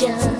Just.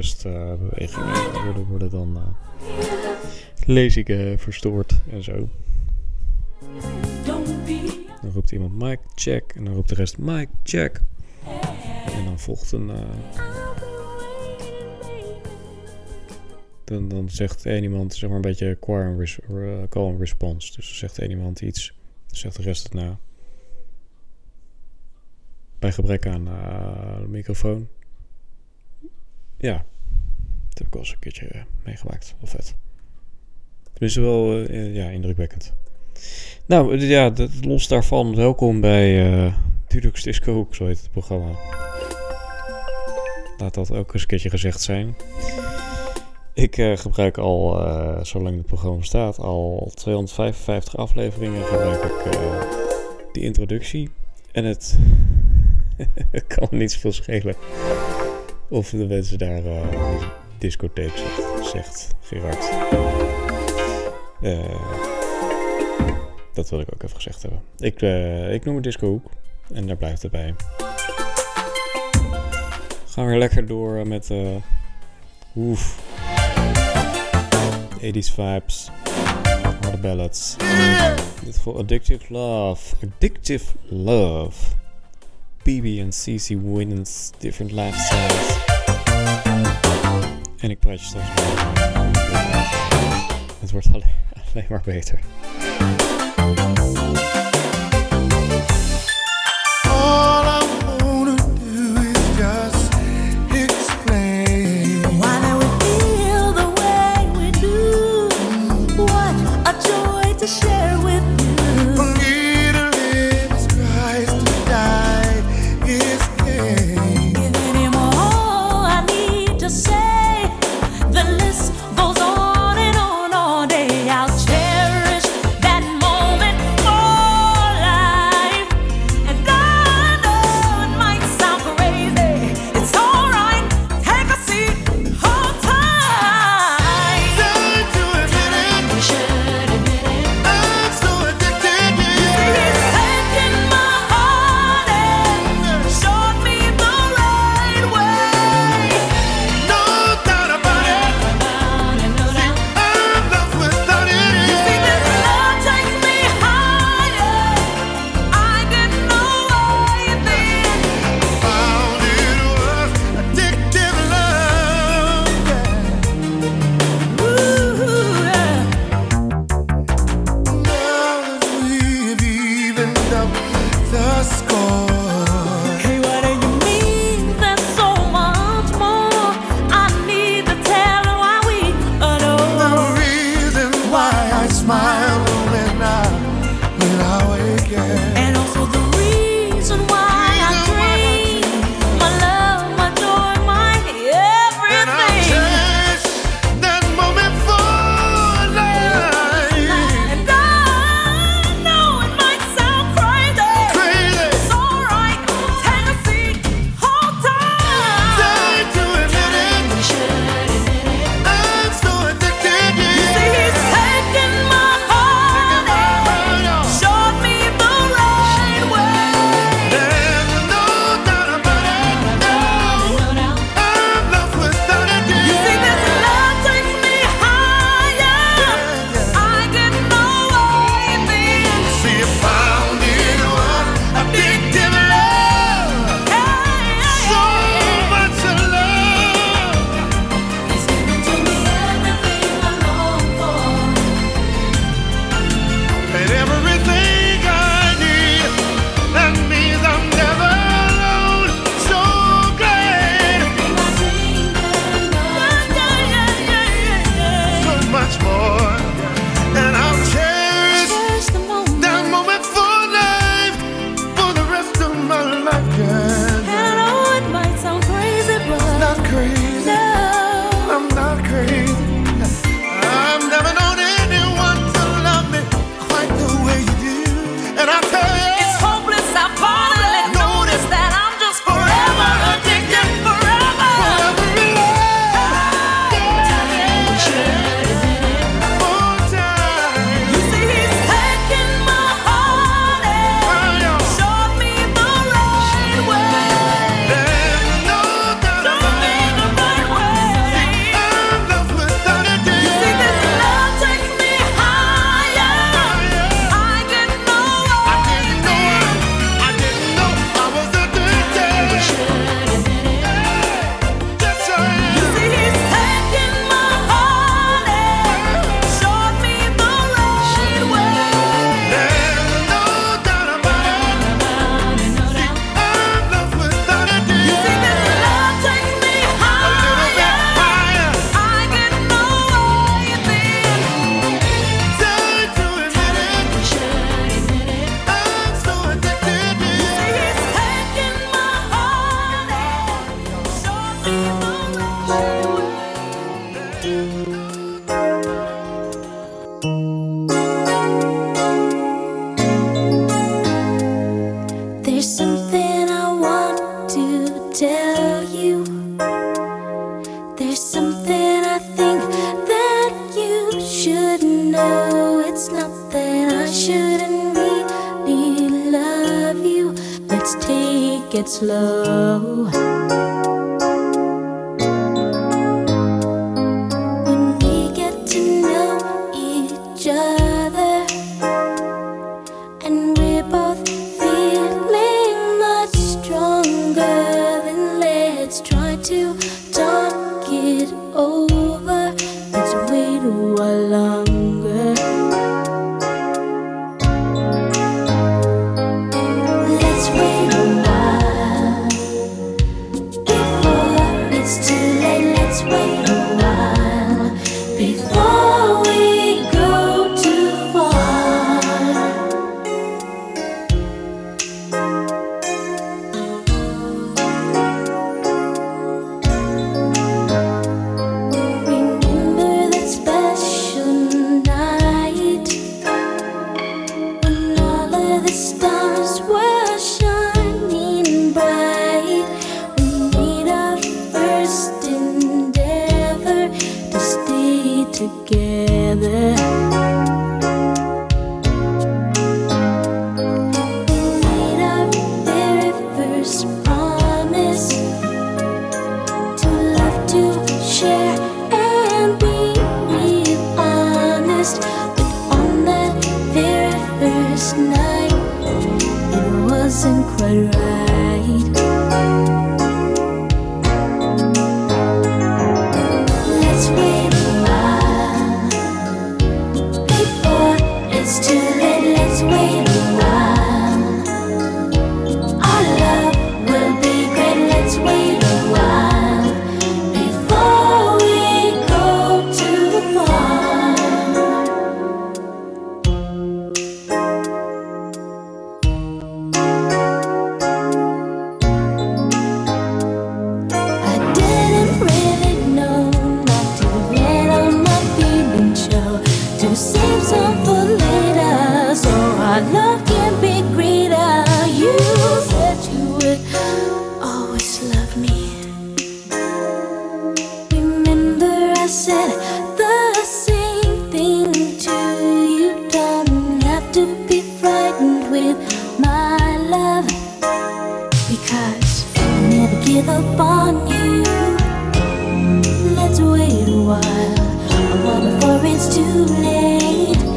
Door protestbewegingen worden, worden dan eh, lezingen verstoord en zo. Dan roept iemand Mike check en dan roept de rest Mike check. En dan volgt een. eh, dan, dan zegt één iemand zeg maar een beetje eh, call and response. Dus dan zegt één iemand iets, zegt de rest het na. Bij gebrek aan eh, microfoon. Ja, dat heb ik wel eens een keertje eh, meegemaakt. Wel vet. Tenminste wel ja, indrukwekkend. Nou eh, ja, los daarvan, welkom bij eh Dudux Disco, zo heet het programma. Laat dat ook eens een keertje gezegd zijn. Ik gebruik al, zolang het programma bestaat, al 255 afleveringen gebruik ik eh, die introductie. En het kan niet zoveel schelen of de mensen daar uh, discotheek zegt, zegt Gerard. Uh, dat wil ik ook even gezegd hebben. Ik, uh, ik noem het Disco Hoek en daar blijft het bij. Gaan we lekker door met oef, 80s vibes, harde ballads. Dit voor Addictive Love. Addictive Love. BB en CC Winans Different Lifestyles. En ik praat je straks Het wordt alleen, alleen maar. slow. before it's too late.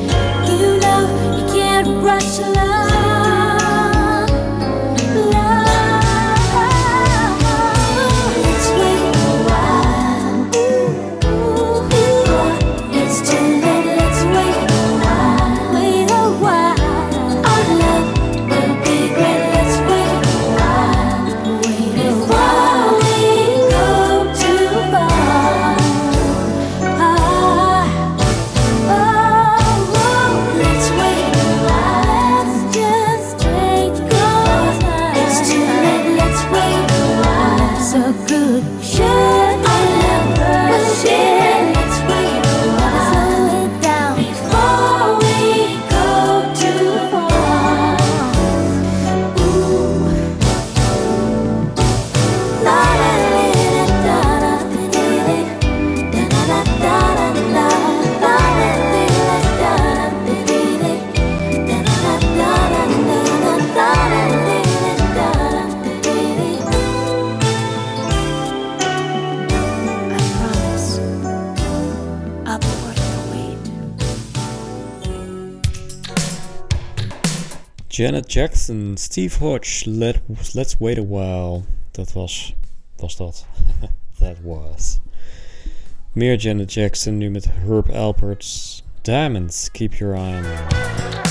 Janet Jackson, Steve Hodge, Let, Let's Wait a While. Dat was, was dat. that was. Meer Janet Jackson nu met Herb Alpert's Diamonds, Keep Your Eye On.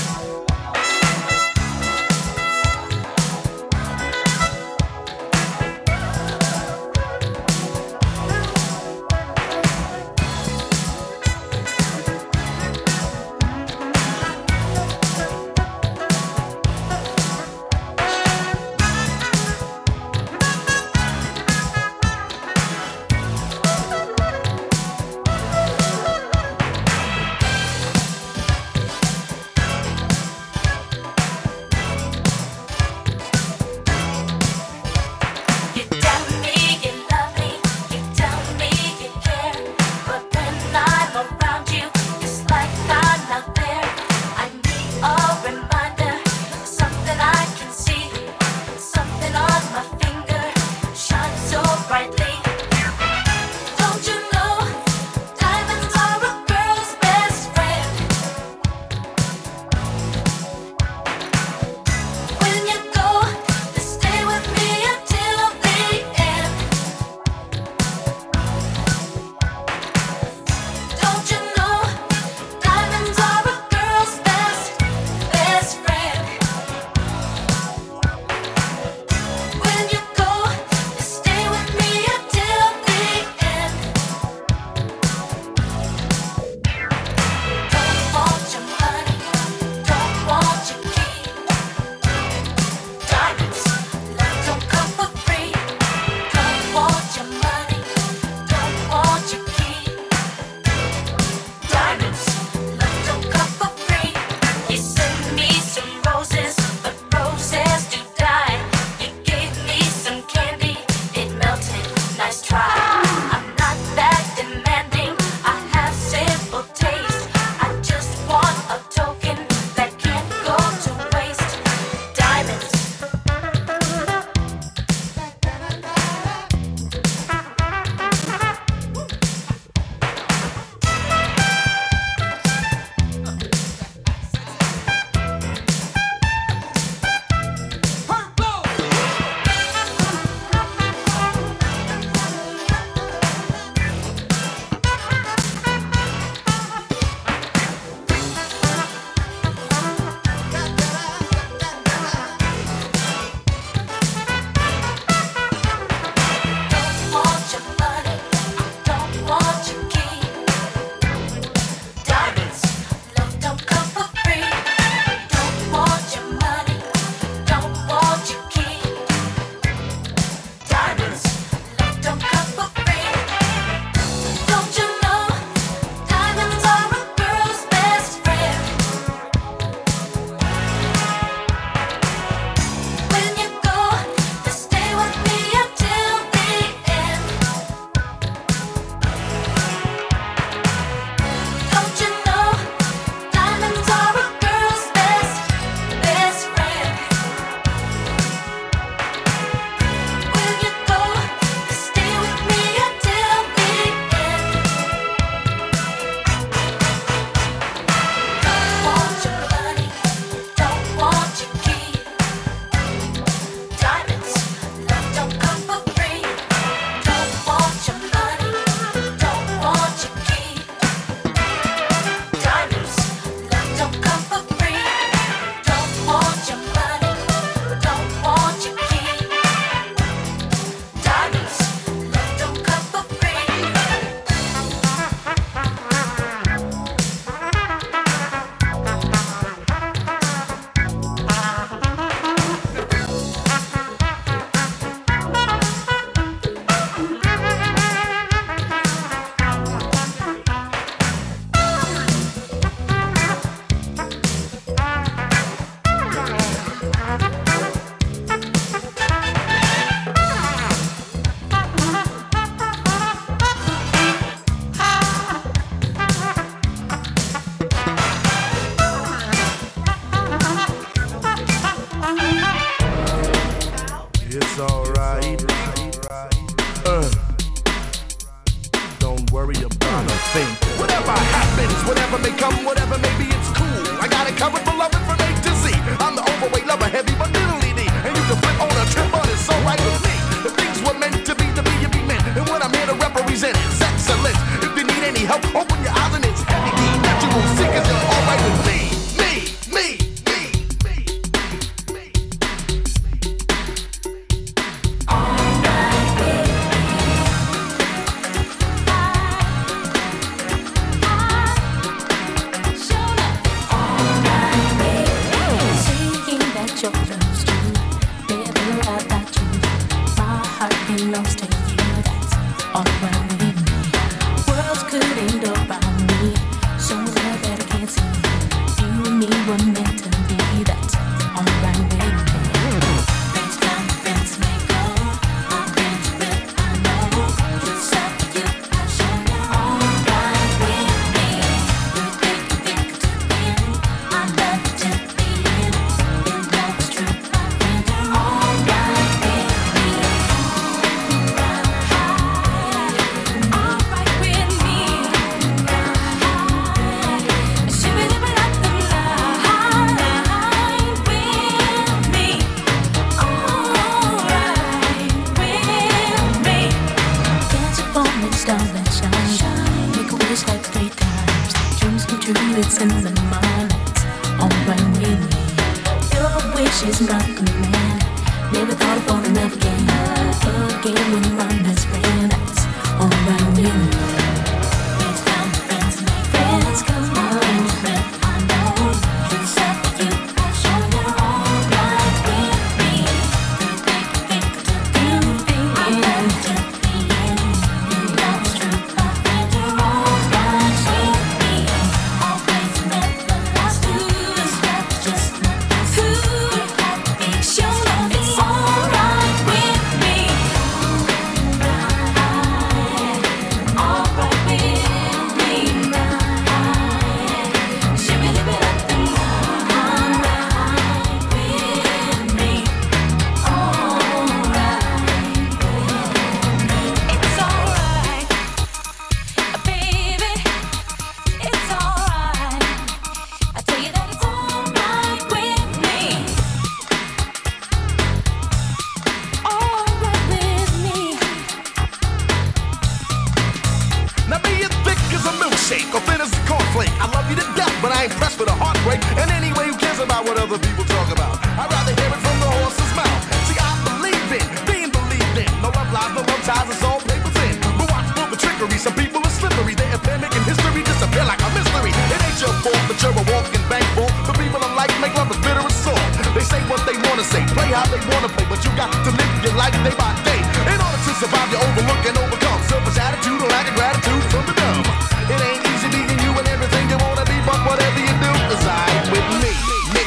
make love is bitter and sore. They say what they wanna say, play how they wanna play, but you got to live your life day by day. In order to survive, you overlook and overcome selfish attitude or lack of gratitude from the dumb. It ain't easy being you and everything you wanna be, but whatever you do is with me. Me,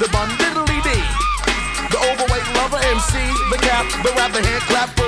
the bun D, the overweight lover MC, the cap, the rap, the hand clap.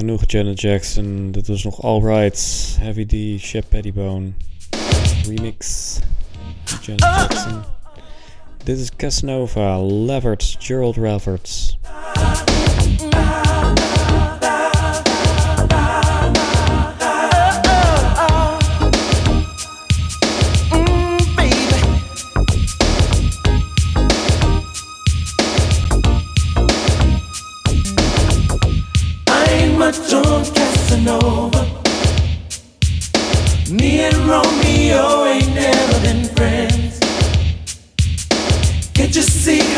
genoeg Janet Jackson. Dit was nog Alright, Heavy D, Shep Pettibone. Remix. Janet Jackson. Dit is Casanova, Levert, Gerald Levert.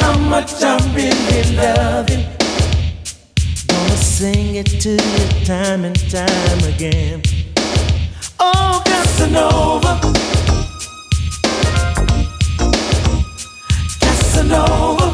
how much I've really loved him. Gonna sing it to you time and time again. Oh, Casanova. Casanova.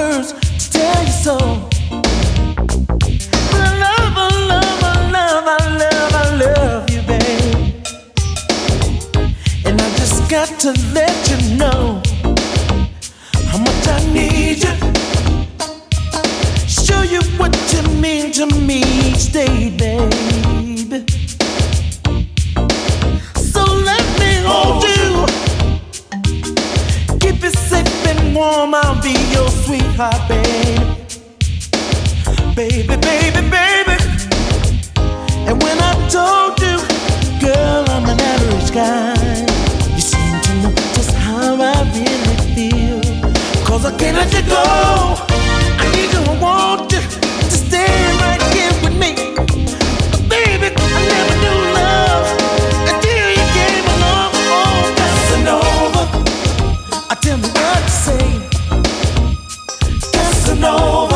words to tell you so. I love, I love, I love, I love, I love you, babe. And I just got to let you know how much I need you. Show you what you mean to me each day, babe. sweetheart, babe. Baby, baby, baby. And when I told you, girl, I'm an average guy, you seem to know just how I really feel. Cause I can't let you go. I need you, I want you to stay right here with me. But baby, I never knew love until you came along. Oh, Casanova, tell me what to say. Oh.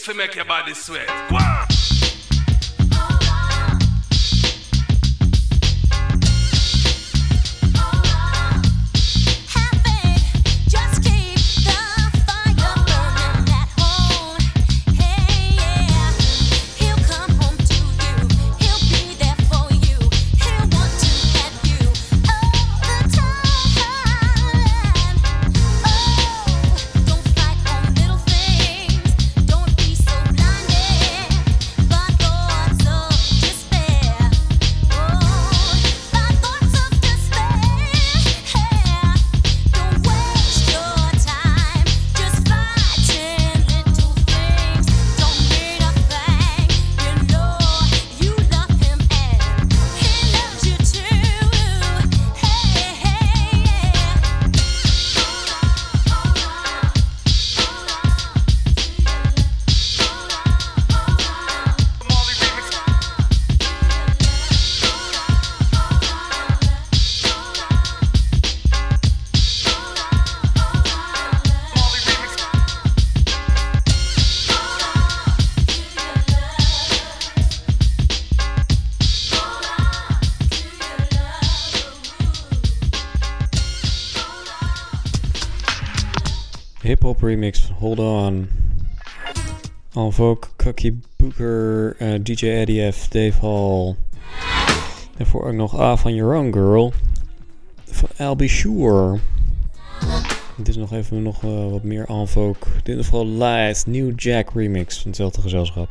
Fist to make your body sweat. remix van Hold On. Al Cookie Booker, eh, DJ Eddie Dave Hall. En voor ook nog A van Your Own Girl. Van I'll Sure. Dit is nog even nog, eh, wat meer Al Dit is vooral Light New Jack remix van hetzelfde gezelschap.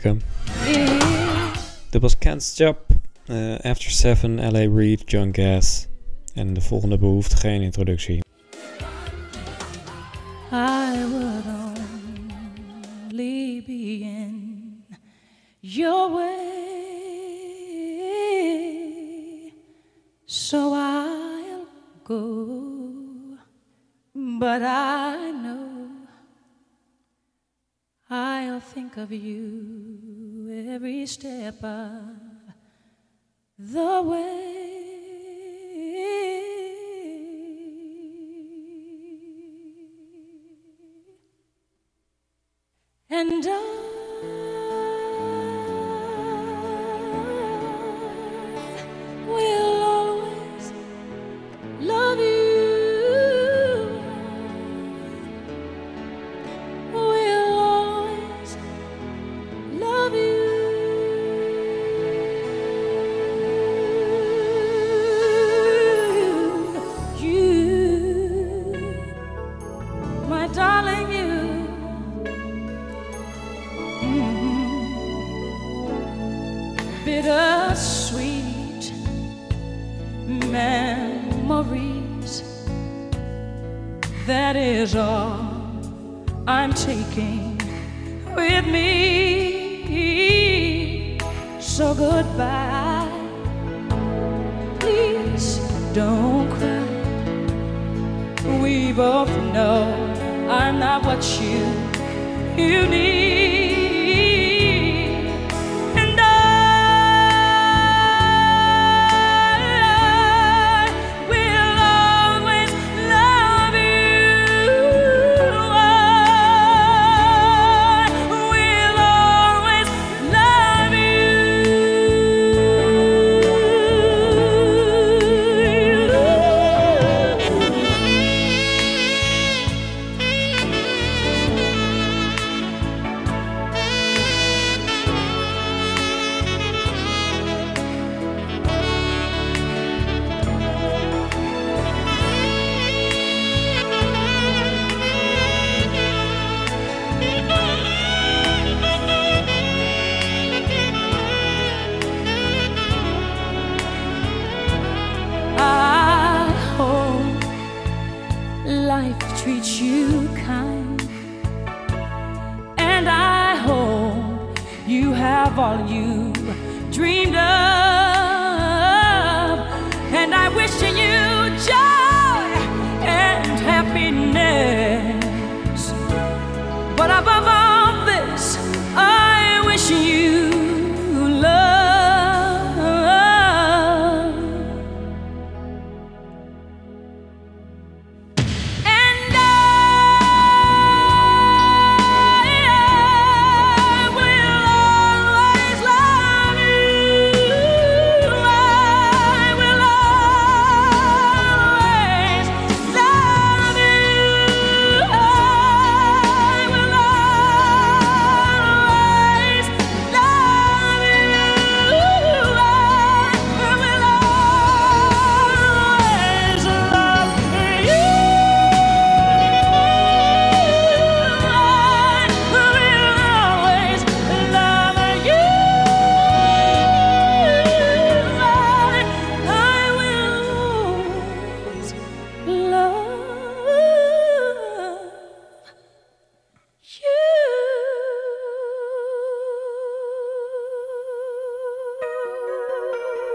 schrikken. Dit was Can't Stop, uh, After Seven, L.A. Reid, John Gas. En de volgende behoeft geen introductie. I would only be in your way So I'll go But I know I'll think of you step of the way.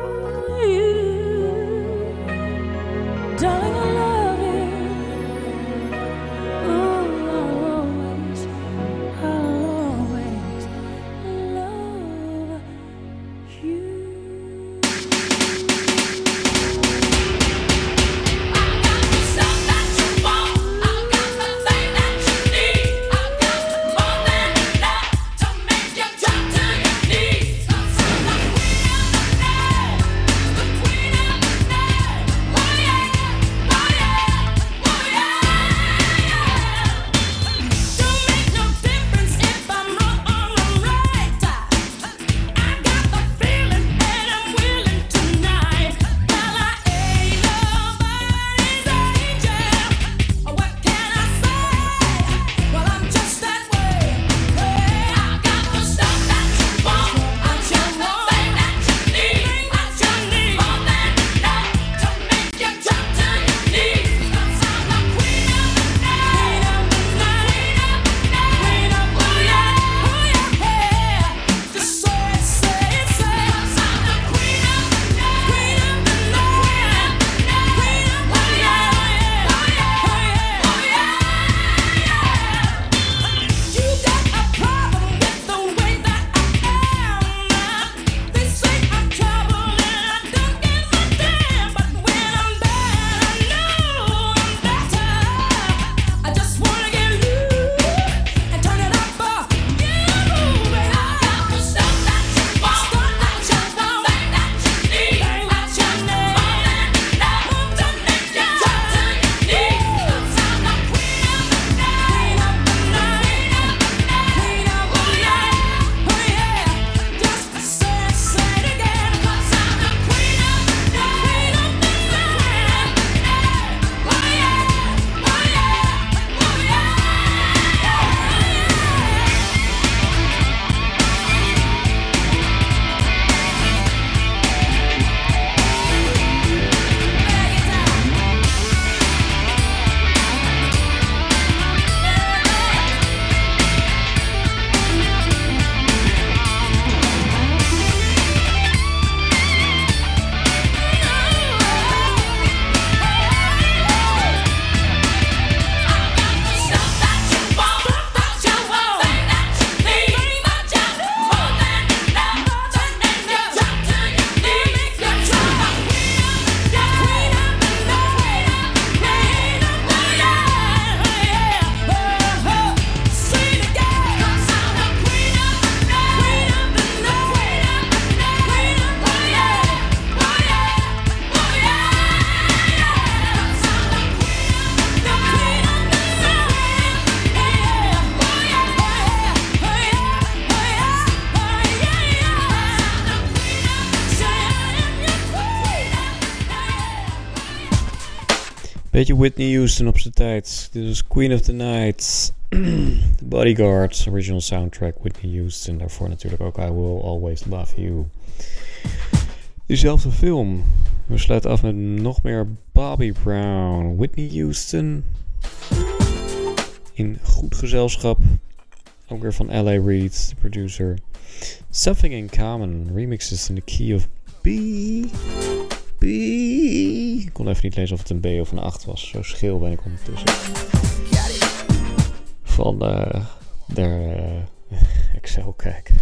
Oh, you. Whitney Houston op zijn tijd. Dit is Queen of the Night. the Bodyguard, original soundtrack. Whitney Houston. Daarvoor natuurlijk ook I Will Always Love You. Diezelfde film. We sluiten af met nog meer Bobby Brown. Whitney Houston. In goed gezelschap. Ook weer van L.A. Reid, de producer. Something in Common. Remixes in the key of. B. Kon even niet lezen of het een B of een 8 was. Zo scheel ben ik ondertussen. Van uh, de uh, Excel kijken.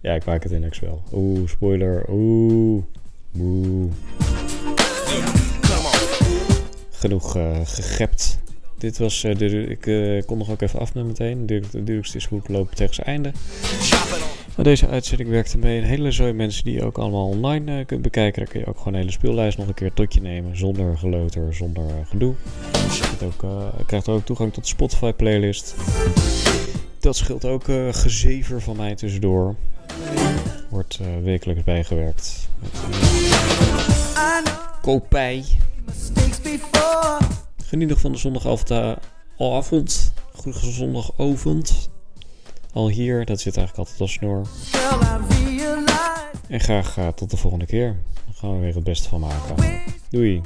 Ja, ik maak het in Excel. Oeh, spoiler. Oeh. Oeh. Genoeg uh, gegept. Dit was, de, ik kon nog ook even af met meteen. De duurste is goed lopen tegen zijn einde. Deze uitzending werkte mee een hele zooi mensen die je ook allemaal online uh, kunt bekijken. Dan kun je ook gewoon een hele speellijst nog een keer tot je nemen. Zonder geleuter, zonder gedoe. Je ook, krijgt ook toegang tot de Spotify playlist. Dat scheelt ook gezever van mij tussendoor. Wordt wekelijks bijgewerkt. Kopij. Geniet nog van de zondagavond. Goede zondagavond. Al hier, dat zit eigenlijk altijd al snor. En graag uh, tot de volgende keer. Dan gaan we weer het beste van maken. Doei.